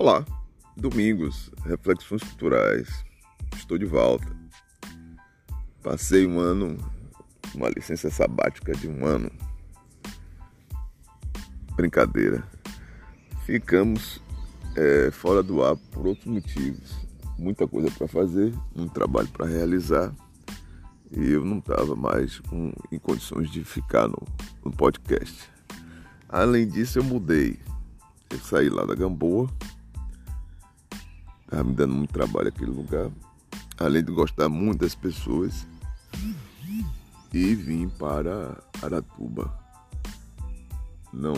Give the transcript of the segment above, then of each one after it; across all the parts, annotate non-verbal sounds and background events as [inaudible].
Olá, domingos, reflexões culturais. Estou de volta. Passei um ano, uma licença sabática de um ano. Brincadeira. Ficamos é, fora do ar por outros motivos. Muita coisa para fazer, muito trabalho para realizar. E eu não estava mais com, em condições de ficar no, no podcast. Além disso, eu mudei. Eu saí lá da Gamboa Estava me dando muito trabalho aquele lugar. Além de gostar muito das pessoas. E vim para Aratuba. Não,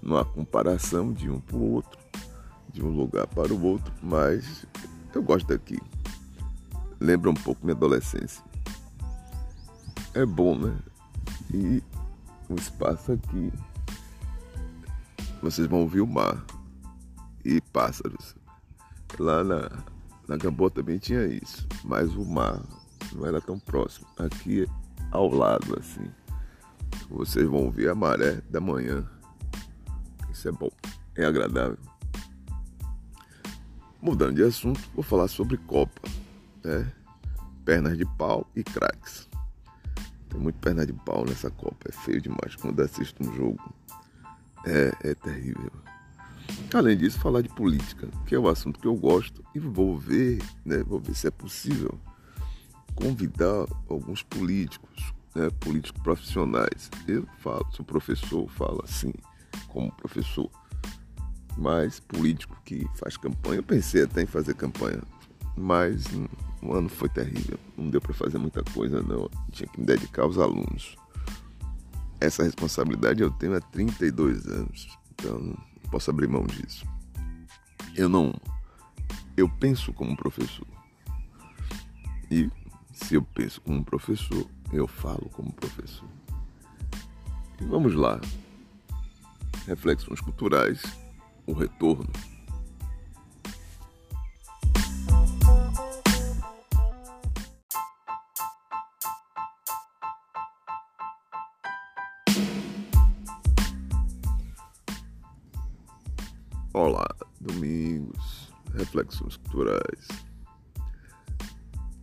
não há comparação de um para o outro, de um lugar para o outro, mas eu gosto daqui. Lembra um pouco minha adolescência. É bom, né? E o espaço aqui. Vocês vão ouvir o mar e pássaros. Lá na, na Gamboa também tinha isso, mas o mar não era tão próximo. Aqui ao lado, assim, vocês vão ver a maré da manhã. Isso é bom, é agradável. Mudando de assunto, vou falar sobre Copa, né? Pernas de pau e craques. Tem muito perna de pau nessa Copa, é feio demais quando assisto um jogo. É, é terrível. Além disso, falar de política, que é um assunto que eu gosto, e vou ver, né, vou ver se é possível convidar alguns políticos, né, políticos profissionais. Eu falo, sou professor, falo assim, como professor, mas político que faz campanha. Eu pensei até em fazer campanha, mas o ano foi terrível, não deu para fazer muita coisa, não. Tinha que me dedicar aos alunos. Essa responsabilidade eu tenho há 32 anos, então posso abrir mão disso. Eu não. Eu penso como professor. E se eu penso como professor, eu falo como professor. E vamos lá. Reflexões culturais, o retorno. Reflexões culturais.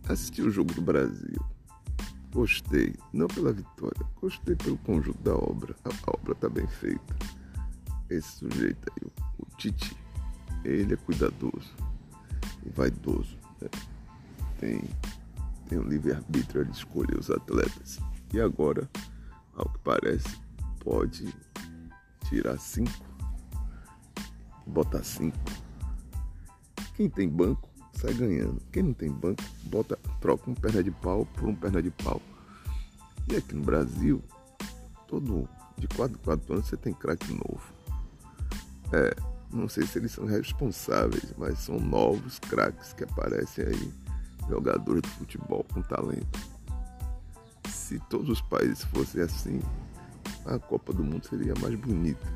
Assisti o jogo do Brasil. Gostei, não pela vitória, gostei pelo conjunto da obra. A, obra está bem feita. Esse sujeito aí, o, o Tite, ele é cuidadoso e vaidoso. Né? Tem, tem um livre-arbítrio de escolher os atletas. E agora, ao que parece, pode tirar cinco bota 5. Quem tem banco sai ganhando. Quem não tem banco, bota, troca um perna de pau por um perna de pau. E aqui no Brasil, todo de 4 em 4 anos você tem craque novo. É, não sei se eles são responsáveis, mas são novos craques que aparecem aí, jogadores de futebol com talento. Se todos os países fossem assim, a Copa do Mundo seria mais bonita,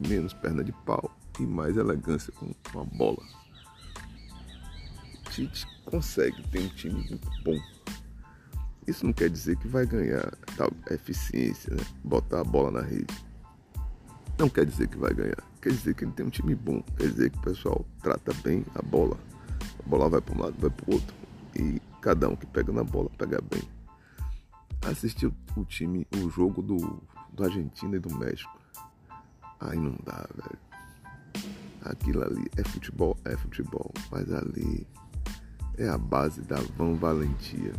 menos perna de pau e mais elegância com uma bola. Tite consegue ter um time muito bom. Isso não quer dizer que vai ganhar tal eficiência, né? botar a bola na rede. Não quer dizer que vai ganhar. Quer dizer que ele tem um time bom. Quer dizer que o pessoal trata bem a bola. A bola vai para um lado, vai para o outro. E cada um que pega na bola pega bem. Assisti o time, o jogo do, do Argentina e do México. Aí não dá, velho aquilo ali é futebol, é futebol, mas ali é a base da vão valentia.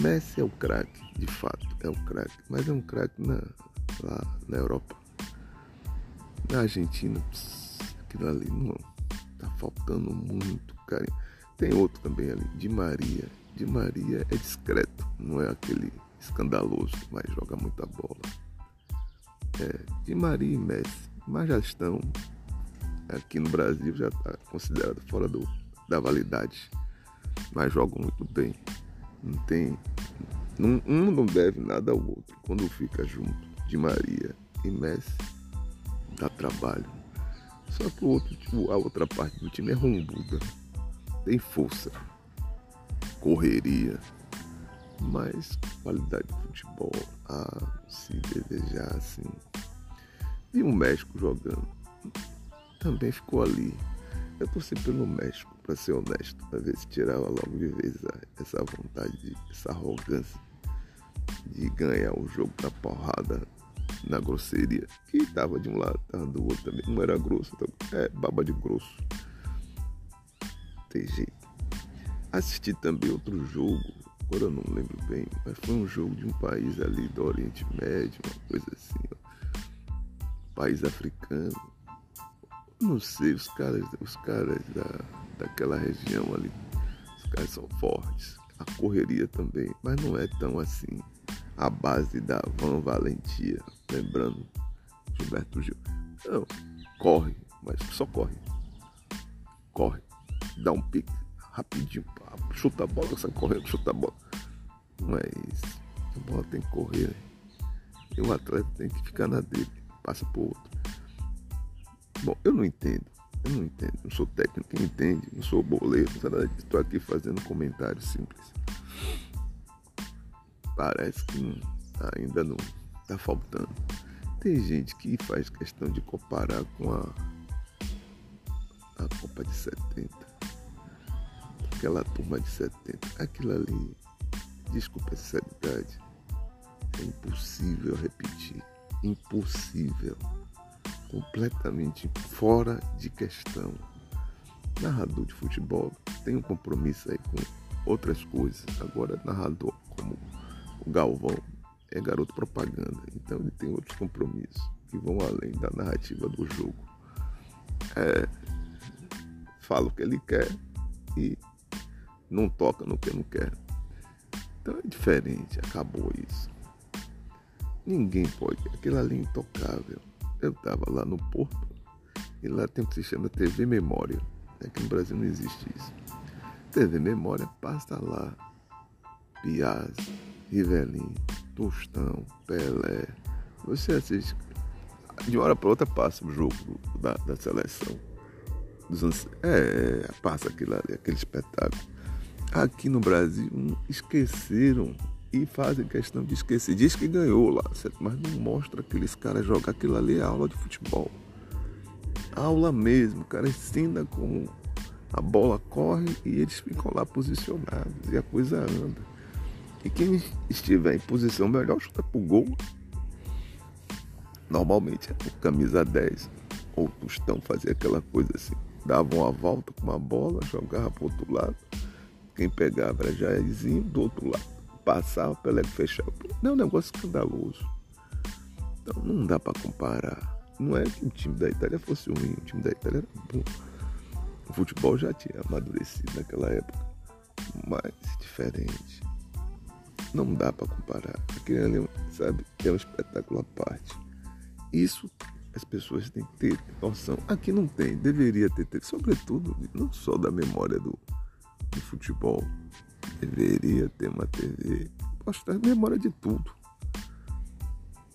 Messi é o craque, de fato, é o craque, mas é um craque lá na Europa. Na Argentina, pss, aquilo ali não tá faltando muito carinho. Tem outro também ali, de Maria. De Maria é discreto, não é aquele escandaloso, mas joga muita bola. É, de Maria e Messi, mas já estão aqui no Brasil já está considerado fora do, da validade. Mas jogam muito bem. Não tem. um não deve nada ao outro. Quando fica junto de Maria e Messi, dá trabalho. Só que o outro, a outra parte do time é rombuda. Tem força, correria, mas qualidade de futebol a se desejar assim. E o México jogando também ficou ali. Eu torci pelo México, para ser honesto, para ver se tirava logo de vez essa vontade, essa arrogância de ganhar o jogo na porrada, na grosseria, que estava de um lado, estava do outro também. Um era grosso, é baba de grosso. Tem jeito. Assisti também outro jogo, agora eu não lembro bem, mas foi um jogo de um país ali do Oriente Médio, uma coisa assim, ó. país africano. Não sei, os caras, os caras da, daquela região ali, os caras são fortes. A correria também, mas não é tão assim a base da Van Valentia, lembrando Gilberto Gil. Não, corre, mas só corre. Corre, dá um pique rapidinho, chuta a bola, sai correndo, chuta a bola. Mas a bola tem que correr. E o atleta tem que ficar na dele, passa pro outro. Bom, eu não entendo. Eu não entendo. Não sou técnico, quem entende, não sou boleiro, estou aqui fazendo comentários simples. Parece que ainda não está faltando. Tem gente que faz questão de comparar com a, a Copa de 70. Aquela turma de 70. Aquilo ali, desculpa a sinceridade, é impossível repetir. Impossível. Completamente fora de questão. Narrador de futebol tem um compromisso aí com outras coisas. Agora, narrador como o Galvão é garoto propaganda, então ele tem outros compromissos que vão além da narrativa do jogo. É, fala o que ele quer e não toca no que não quer. Então é diferente, acabou isso. Ninguém pode, aquilo ali é intocável. Eu estava lá no Porto e lá tem o que se chama TV Memória. Aqui no Brasil não existe isso. TV Memória passa lá. Piazza, Rivelin, Tostão, Pelé. Você assiste. De uma hora para outra passa o jogo da, da seleção. Anos, é, passa aquilo ali, aquele espetáculo. Aqui no Brasil esqueceram e fazem questão de esquecer. Diz que ganhou lá, certo? mas não mostra aqueles caras jogar aquilo ali é aula de futebol. Aula mesmo, o cara ensina como a bola corre e eles ficam lá posicionados e a coisa anda. E quem estiver em posição melhor chuta pro gol. Normalmente é camisa 10 ou Tostão fazia aquela coisa assim. Dava uma volta com uma bola, jogava pro outro lado. Quem pegava era Jairzinho do outro lado. Passava, Pelé fechava. É um negócio escandaloso. Então não dá para comparar. Não é que o time da Itália fosse ruim, o time da Itália era bom. O futebol já tinha amadurecido naquela época, mas diferente. Não dá para comparar. Aquele ali, sabe, é um espetáculo à parte. Isso as pessoas têm que ter noção. Aqui não tem, deveria ter, ter sobretudo, não só da memória do, do futebol. Deveria ter uma TV. Posso ter memória de tudo.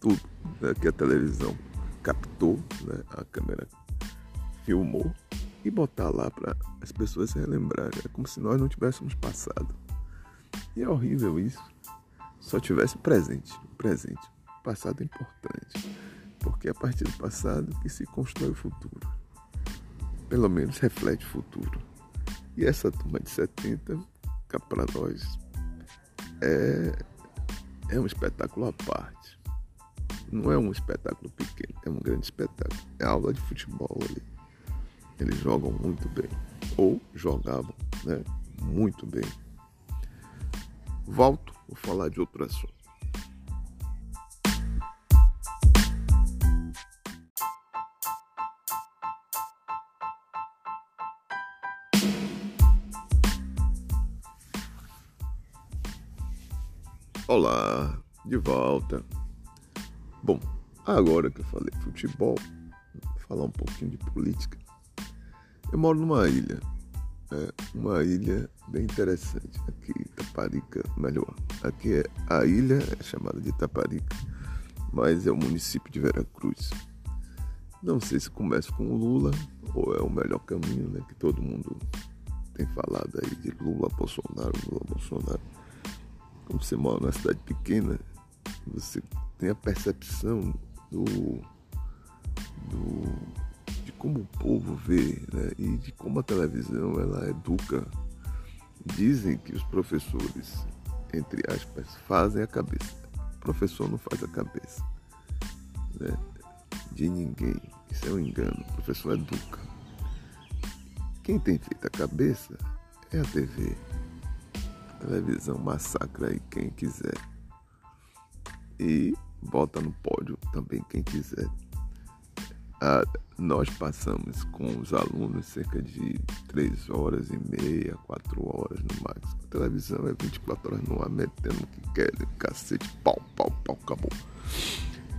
Tudo né, que a televisão captou, né, a câmera filmou e botar lá para as pessoas se relembrarem. É como se nós não tivéssemos passado. E é horrível isso só tivesse presente. Presente. Passado é importante. Porque é a partir do passado que se constrói o futuro. Pelo menos reflete o futuro. E essa turma de 70, cá para nós, é, é um espetáculo à parte. Não é um espetáculo pequeno, é um grande espetáculo. É aula de futebol ali. Eles jogam muito bem. Ou jogavam né, muito bem. Volto Vou falar de outro assunto. Olá, de volta. Bom, agora que eu falei futebol, vou falar um pouquinho de política. Eu moro numa ilha é uma ilha bem interessante. Aqui, Taparica, melhor. Aqui é a ilha é chamada de Taparica, mas é o município de Veracruz. Não sei se começa com Lula ou é o melhor caminho, né? Que todo mundo tem falado aí de Lula, Bolsonaro, Lula, Bolsonaro. Como você mora numa cidade pequena, você tem a percepção do, do de como o povo vê né, e de como a televisão ela educa. Dizem que os professores, entre aspas, fazem a cabeça. O professor não faz a cabeça né, de ninguém. Isso é um engano. O professor educa. Quem tem feito a cabeça é a TV. Televisão massacra aí quem quiser. E bota no pódio também quem quiser. Ah, nós passamos com os alunos cerca de 3 horas e meia, 4 horas no máximo. A televisão é 24 horas no ar, metendo o que quer, cacete, pau, pau, pau, acabou.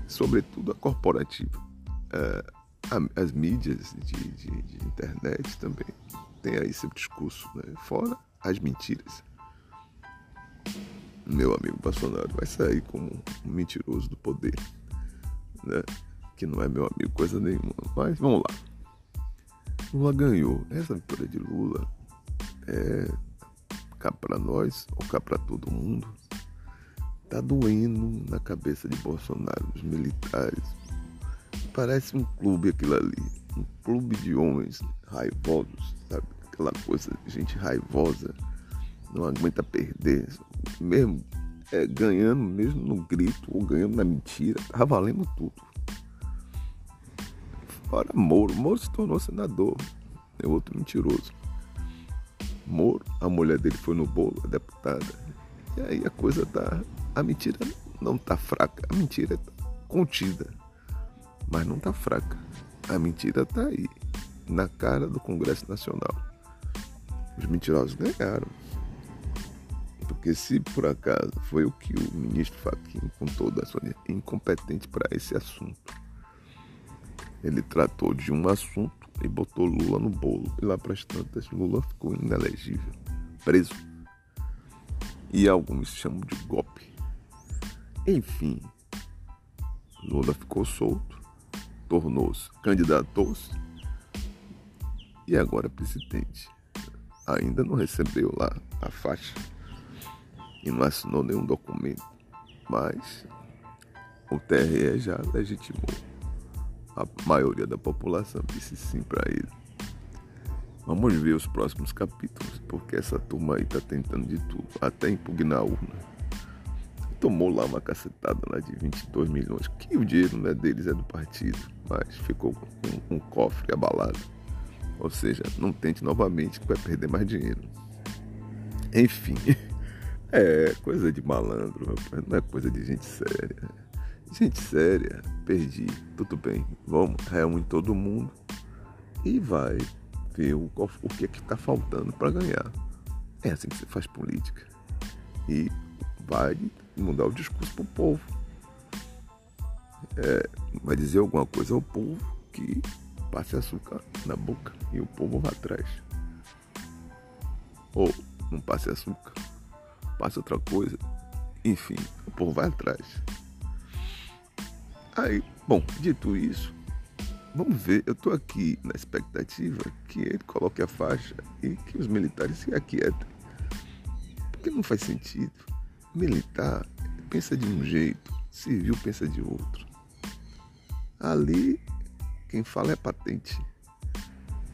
Sobretudo a corporativa. Ah, as mídias de, de, de, internet também tem aí seu discurso, né? fora as mentiras. Meu amigo Bolsonaro vai sair como um mentiroso do poder, né? que não é meu amigo coisa nenhuma. Mas vamos lá. Lula ganhou. Essa vitória de Lula é cá para nós ou cá para todo mundo. Tá doendo na cabeça de Bolsonaro, os militares. Parece um clube aquilo ali. Um clube de homens raivosos, sabe? Aquela coisa de gente raivosa. Não aguenta perder. Mesmo é, ganhando, mesmo no grito ou ganhando na mentira. Tá valendo tudo. Ora, Moro. Moro se tornou senador. É outro mentiroso. Moro, a mulher dele foi no bolo, a deputada. E aí a coisa tá. A mentira não tá fraca. A mentira tá contida. Mas não tá fraca. A mentira tá aí. Na cara do Congresso Nacional. Os mentirosos ganharam. Porque se por acaso foi o que o ministro Fachin, com toda a sua incompetente para esse assunto, ele tratou de um assunto e botou Lula no bolo. E lá para as tantas, Lula ficou inelegível, preso. E alguns chamam de golpe. Enfim, Lula ficou solto, tornou-se, candidatou-se e agora é presidente. Ainda não recebeu lá a faixa e não assinou nenhum documento, mas o TRE já legitimou a maioria da população disse sim para ele. Vamos ver os próximos capítulos, porque essa turma aí tá tentando de tudo, até impugnar a urna. Tomou lá uma cacetada lá de 22 milhões, que o dinheiro não é deles, é do partido, mas ficou com um cofre abalado. Ou seja, não tente novamente que vai perder mais dinheiro. Enfim, [laughs] é coisa de malandro, rapaz, não é coisa de gente séria. Gente séria, perdi, tudo bem, vamos, reúne todo mundo e vai ver o, o que é que está faltando para ganhar. É assim que se faz política. E vai mudar o discurso para o povo. É, vai dizer alguma coisa ao povo que passe açúcar na boca e o povo vai atrás. Ou não passe açúcar, passe outra coisa. Enfim, o povo vai atrás. Aí, bom, dito isso, vamos ver. Eu estou aqui na expectativa que ele coloque a faixa e que os militares se aquietem. Porque não faz sentido. Militar pensa de um jeito, civil pensa de outro. Ali, quem fala é patente.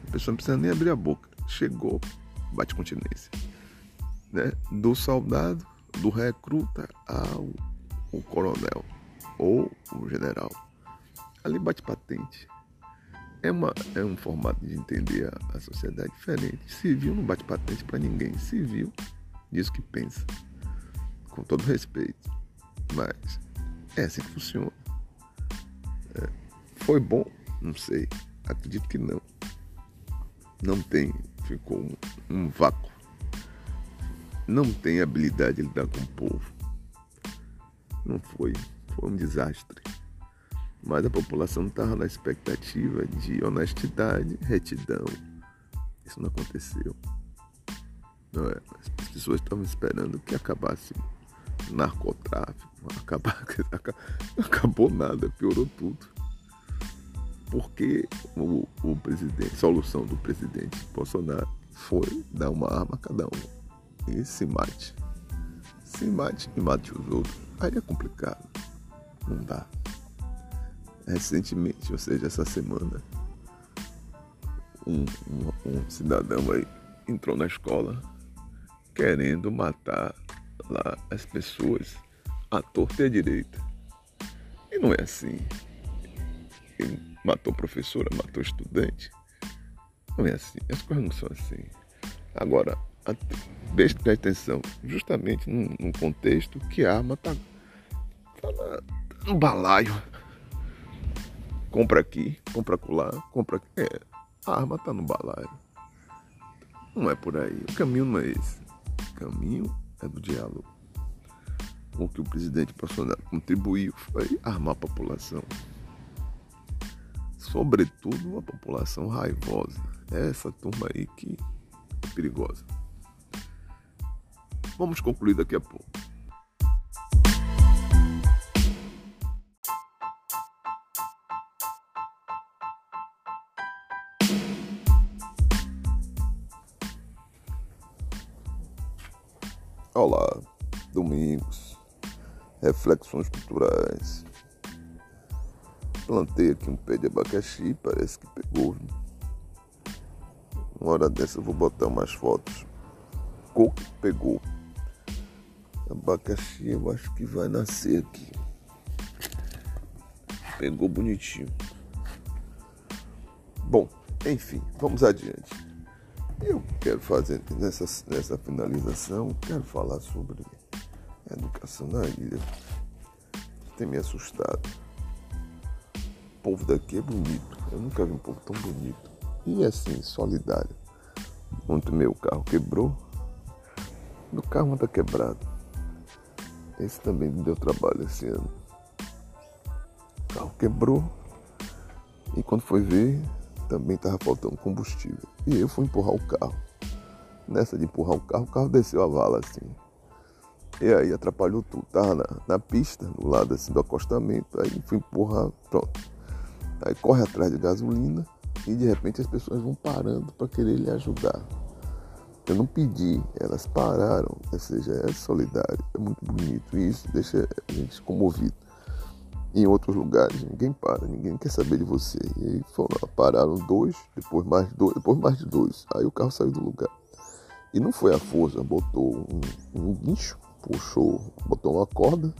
A pessoa não precisa nem abrir a boca. Chegou, bate continência. Né? Do soldado, do recruta ao, coronel ou o general. Ali bate patente. É, uma, é um formato de entender a, a sociedade diferente. Civil não bate patente para ninguém. Civil diz o que pensa. Com todo respeito. Mas é assim que funciona. É, foi bom? Não sei. Acredito que não. Não tem. Ficou um, um vácuo. Não tem habilidade de lidar com o povo. Não foi foi um desastre. Mas a população estava na expectativa de honestidade, retidão. Isso não aconteceu. Não é? As pessoas estavam esperando que acabasse o narcotráfico. [laughs] Acabar, acabou nada, piorou tudo. Porque o, o presidente, a solução do presidente Bolsonaro foi dar uma arma a cada um. E se mate. Se mate e mate os outros. Aí é complicado. Não dá. Recentemente, ou seja, essa semana, um, um, um cidadão aí entrou na escola querendo matar lá as pessoas à torta e à direita. E não é assim. Ele matou professora, matou estudante. Não é assim. As coisas não são assim. Agora, preste atenção, justamente num, num, contexto que a arma tá, tá, na, tá no balaio. Compra aqui, compra acolá, compra aqui. É, a arma tá no balaio. Não é por aí. O caminho não é esse. O caminho é do diálogo. O que o presidente Bolsonaro contribuiu foi armar a população. Sobretudo a população raivosa. É essa turma aí que é perigosa. Vamos concluir daqui a pouco. Olá, domingos, reflexões culturais. Plantei aqui um pé de abacaxi, parece que pegou. Uma hora dessa eu vou botar umas fotos. Coco pegou. Abacaxi eu acho que vai nascer aqui. Pegou bonitinho. Bom, enfim, vamos adiante. Eu quero fazer nessa, nessa finalização, quero falar sobre a educação na ilha. Tem me assustado. O povo daqui é bonito. Eu nunca vi um povo tão bonito. E assim, solidário. Ontem meu carro quebrou. Meu carro anda quebrado. Esse também deu trabalho esse ano. O carro quebrou. E quando foi ver, também estava faltando combustível. E eu fui empurrar o carro. Nessa de empurrar o carro, o carro desceu a vala assim. E aí atrapalhou tudo. Tava na, na pista, do lado assim do acostamento. Aí fui empurrar, pronto. Aí corre atrás de gasolina e de repente as pessoas vão parando para querer lhe ajudar. Eu não pedi, elas pararam, ou seja, é solidário, é muito bonito. E isso deixa a gente comovido em outros lugares. Ninguém para, ninguém quer saber de você. E aí foram pararam dois, depois mais dois, depois mais de dois. Aí o carro saiu do lugar. E não foi a força, botou um, um guincho, puxou, botou uma corda,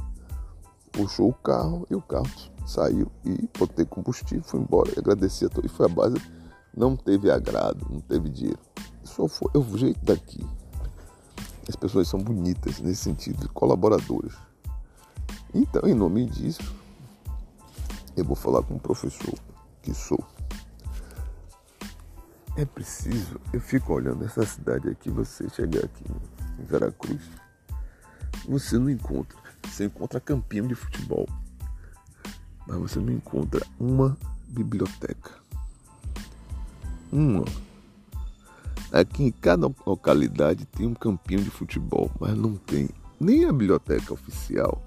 puxou o carro e o carro saiu e botei combustível, fui embora e agradeci a todos. E foi a base, não teve agrado, não teve dinheiro. Foi é o jeito daqui. As pessoas são bonitas nesse sentido, colaboradores. Então, em nome disso, eu vou falar com o professor que sou. É preciso, eu fico olhando essa cidade aqui, você chegar aqui em Veracruz, você não encontra, você encontra campinho de futebol, mas você não encontra uma biblioteca. Uma. Aqui em cada localidade tem um campinho de futebol, mas não tem nem a biblioteca oficial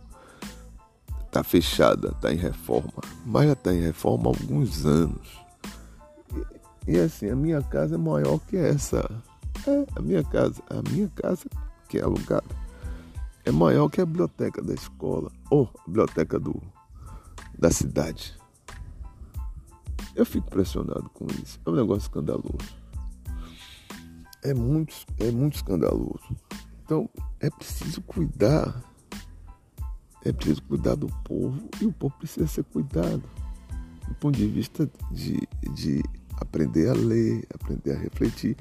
está fechada, está em reforma, mas já está em reforma há alguns anos. E, e, assim, a minha casa é maior que essa. É, a minha casa, a minha casa que é alugada, é maior que a biblioteca da escola ou a biblioteca do, da cidade. Eu fico impressionado com isso. É um negócio escandaloso. É muito, é muito escandaloso. Então, é preciso cuidar é preciso cuidar do povo e o povo precisa ser cuidado do ponto de vista de, de aprender a ler, aprender a refletir.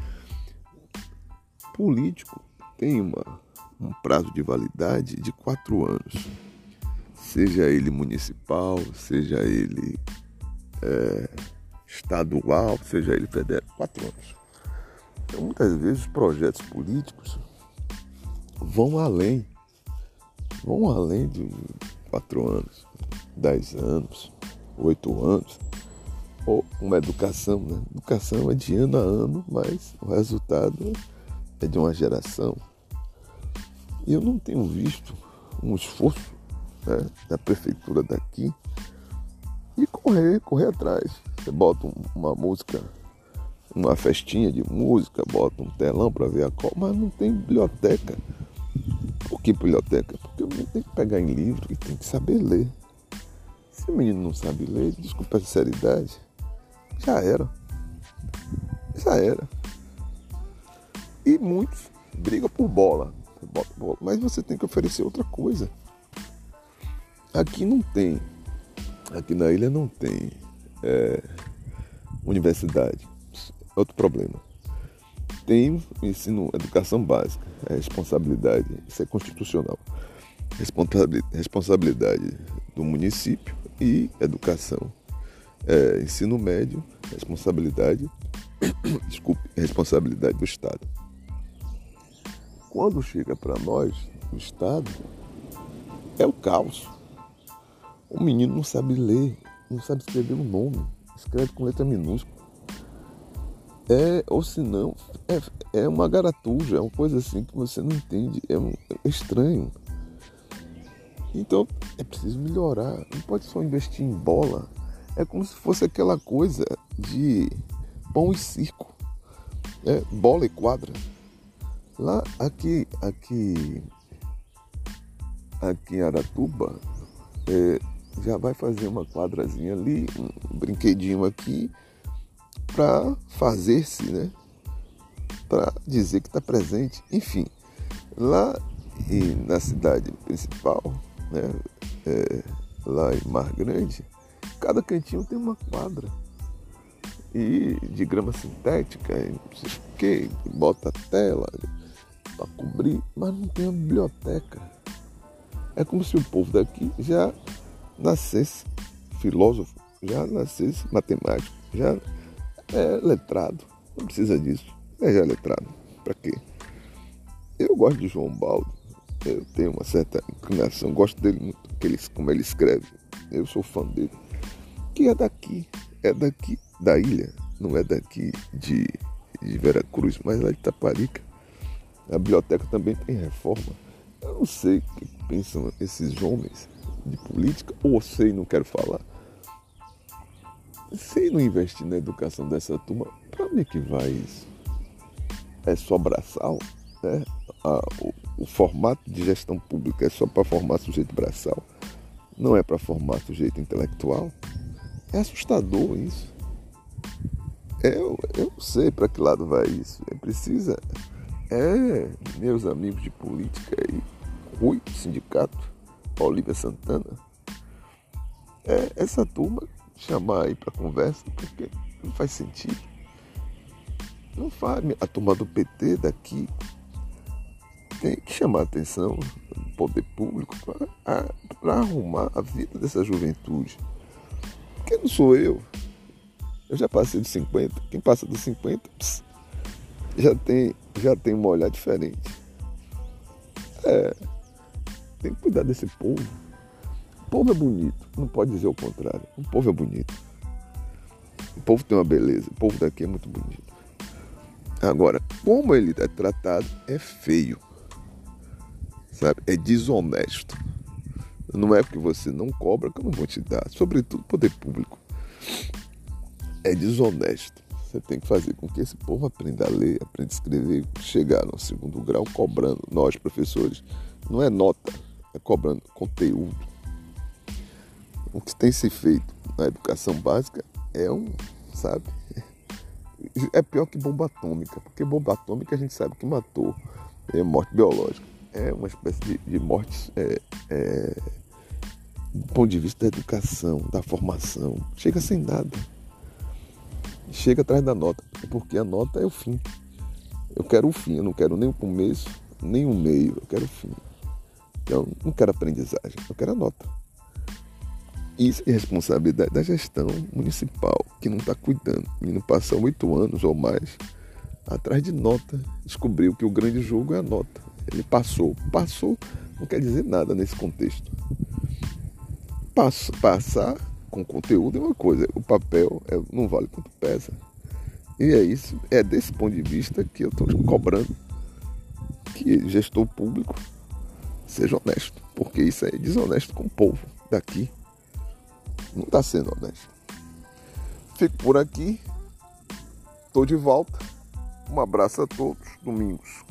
Político tem uma, um prazo de validade de quatro anos, seja ele municipal, seja ele é, estadual, seja ele federal, quatro anos. Então, muitas vezes, os projetos políticos vão além vão além de quatro anos, dez anos, oito anos, ou uma educação, né? Educação é de ano a ano, mas o resultado é de uma geração. E eu não tenho visto um esforço né, da prefeitura daqui e correr, correr atrás. Você bota uma música, uma festinha de música, bota um telão para ver a cor, mas não tem biblioteca por que biblioteca? Porque o menino tem que pegar em livro e tem que saber ler. Se o menino não sabe ler, desculpa a sinceridade, já era. já era. E muitos brigam por bola, mas você tem que oferecer outra coisa. Aqui não tem, aqui na ilha não tem é, universidade. Outro problema. Tem ensino, educação básica, é responsabilidade, isso é constitucional. Responsabilidade do município e educação. É, ensino médio, responsabilidade, [coughs] desculpe, responsabilidade do Estado. Quando chega para nós, o Estado, é o caos. O menino não sabe ler, não sabe escrever o um nome, escreve com letra minúscula. É, ou se não, é, é uma garatuja, é uma coisa assim que você não entende, é, um, é estranho. Então é preciso melhorar, não pode só investir em bola. É como se fosse aquela coisa de pão e circo, é, bola e quadra. Lá, aqui, aqui, aqui em Aratuba, é, já vai fazer uma quadrazinha ali, um brinquedinho aqui, para fazer-se, né? Para dizer que está presente. Enfim, lá e na cidade principal, né? É, lá em Mar Grande, cada cantinho tem uma quadra. E de grama sintética, não sei o que, bota tela para cobrir, mas não tem uma biblioteca. É como se o povo daqui já nascesse filósofo, já nascesse matemático, já é letrado. Não precisa disso. É já letrado. Para quê? Eu gosto de João Baldo. Eu tenho uma certa inclinação, gosto dele muito, ele, como ele escreve. Eu sou fã dele. Que é daqui, é daqui da ilha, não é daqui de, de Veracruz, mas lá de Taparica. A biblioteca também tem reforma. Eu não sei o que pensam esses homens de política, ou sei, não quero falar. Se não investir na educação dessa turma, para onde é que vai isso? É só braçal? Né? o, o, formato de gestão pública é só para formar sujeito braçal? Não é para formar sujeito intelectual? É assustador isso. Eu, eu não sei para que lado vai isso. É precisa. É, meus amigos de política aí, Rui, sindicato, Olivia Santana, é essa turma chamar aí para conversa, porque não faz sentido. Não faz. A turma do PT daqui tem que chamar a atenção do poder público para arrumar a vida dessa juventude. Quem não sou eu? Eu já passei dos 50. Quem passa dos 50 pss, já, tem, já tem uma olhar diferente. É, tem que cuidar desse povo. Povo é bonito, não pode dizer o contrário. O povo é bonito. O povo tem uma beleza. O povo daqui é muito bonito. Agora, como ele é tratado é feio. Sabe? É desonesto. Não é porque você não cobra que eu não vou te dar. Sobretudo poder público. É desonesto. Você tem que fazer com que esse povo aprenda a ler, aprenda a escrever, chegar no segundo grau cobrando. Nós, professores, não é nota, é cobrando conteúdo. O que tem se feito na educação básica é um, sabe? É pior que bomba atômica, porque bomba atômica a gente sabe que matou, é morte biológica. É uma espécie de, de morte é, é, do ponto de vista da educação, da formação. Chega sem nada. Chega atrás da nota, porque a nota é o fim. Eu quero o fim, eu não quero nem o começo, nem o meio, eu quero o fim. Eu não quero aprendizagem, eu quero a nota. Isso é responsabilidade da gestão municipal, que não está cuidando. O menino passa oito anos ou mais atrás de nota, descobriu que o grande jogo é a nota. Ele passou. Passou não quer dizer nada nesse contexto. Passo, passar com conteúdo é uma coisa, o papel é, não vale quanto pesa. E é isso, é desse ponto de vista que eu estou cobrando que gestor público seja honesto, porque isso é desonesto com o povo daqui. Não está sendo honesto. Fico por aqui. Estou de volta. Um abraço a todos. Domingos